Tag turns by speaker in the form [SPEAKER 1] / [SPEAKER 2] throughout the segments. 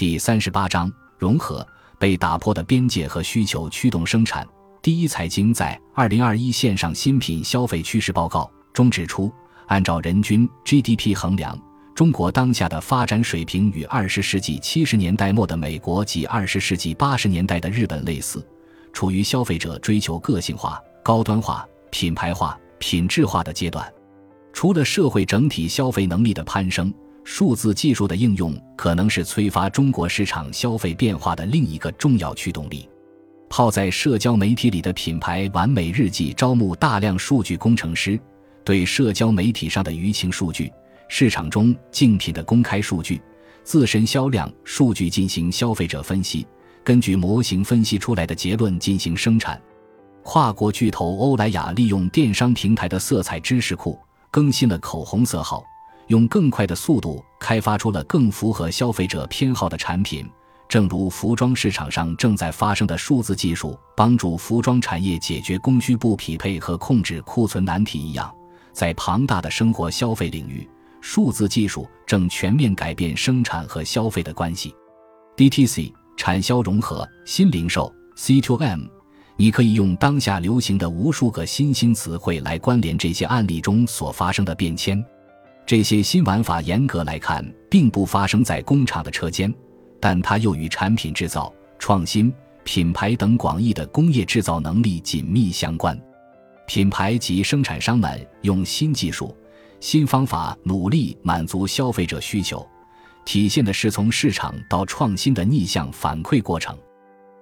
[SPEAKER 1] 第三十八章融合被打破的边界和需求驱动生产。第一财经在二零二一线上新品消费趋势报告中指出，按照人均 GDP 衡量，中国当下的发展水平与二十世纪七十年代末的美国及二十世纪八十年代的日本类似，处于消费者追求个性化、高端化、品牌化、品质化的阶段。除了社会整体消费能力的攀升，数字技术的应用可能是催发中国市场消费变化的另一个重要驱动力。泡在社交媒体里的品牌完美日记招募大量数据工程师，对社交媒体上的舆情数据、市场中竞品的公开数据、自身销量数据进行消费者分析，根据模型分析出来的结论进行生产。跨国巨头欧莱雅利用电商平台的色彩知识库更新了口红色号，用更快的速度开发出了更符合消费者偏好的产品。正如服装市场上正在发生的数字技术帮助服装产业解决供需不匹配和控制库存难题一样，在庞大的生活消费领域，数字技术正全面改变生产和消费的关系。DTC 产销融合新零售 C2M，你可以用当下流行的无数个新兴词汇来关联这些案例中所发生的变迁。这些新玩法严格来看并不发生在工厂的车间。但它又与产品制造、创新、品牌等广义的工业制造能力紧密相关。品牌及生产商们用新技术、新方法努力满足消费者需求，体现的是从市场到创新的逆向反馈过程。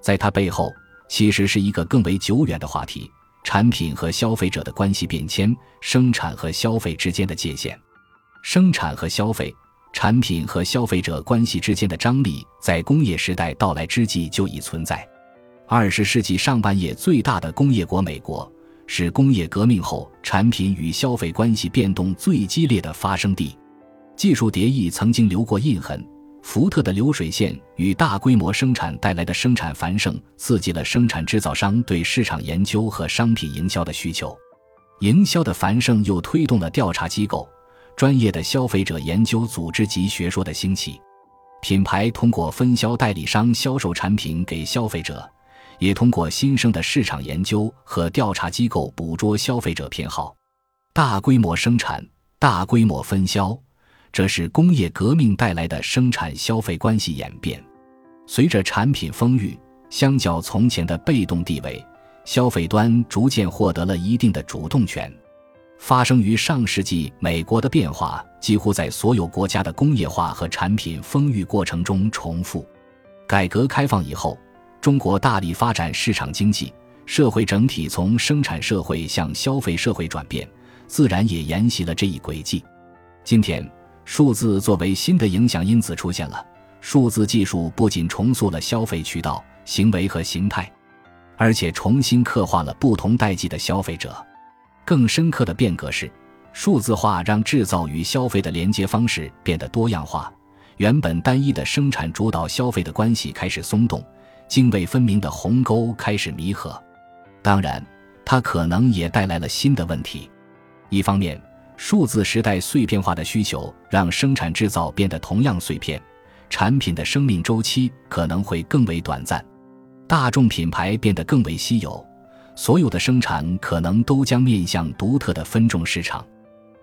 [SPEAKER 1] 在它背后，其实是一个更为久远的话题：产品和消费者的关系变迁，生产和消费之间的界限，生产和消费。产品和消费者关系之间的张力，在工业时代到来之际就已存在。二十世纪上半叶最大的工业国美国，是工业革命后产品与消费关系变动最激烈的发生地。技术叠翼曾经留过印痕，福特的流水线与大规模生产带来的生产繁盛，刺激了生产制造商对市场研究和商品营销的需求。营销的繁盛又推动了调查机构。专业的消费者研究组织及学说的兴起，品牌通过分销代理商销售产品给消费者，也通过新生的市场研究和调查机构捕捉消费者偏好。大规模生产、大规模分销，这是工业革命带来的生产消费关系演变。随着产品丰裕，相较从前的被动地位，消费端逐渐获得了一定的主动权。发生于上世纪美国的变化，几乎在所有国家的工业化和产品丰裕过程中重复。改革开放以后，中国大力发展市场经济，社会整体从生产社会向消费社会转变，自然也沿袭了这一轨迹。今天，数字作为新的影响因子出现了。数字技术不仅重塑了消费渠道、行为和形态，而且重新刻画了不同代际的消费者。更深刻的变革是，数字化让制造与消费的连接方式变得多样化。原本单一的生产主导消费的关系开始松动，泾渭分明的鸿沟开始弥合。当然，它可能也带来了新的问题。一方面，数字时代碎片化的需求让生产制造变得同样碎片，产品的生命周期可能会更为短暂，大众品牌变得更为稀有。所有的生产可能都将面向独特的分众市场。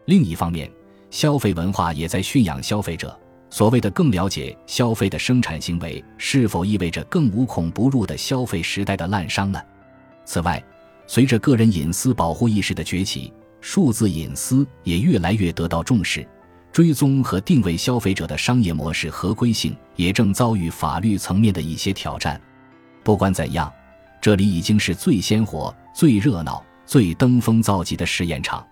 [SPEAKER 1] 另一方面，消费文化也在驯养消费者。所谓的更了解消费的生产行为，是否意味着更无孔不入的消费时代的滥觞呢？此外，随着个人隐私保护意识的崛起，数字隐私也越来越得到重视。追踪和定位消费者的商业模式合规性也正遭遇法律层面的一些挑战。不管怎样。这里已经是最鲜活、最热闹、最登峰造极的试验场。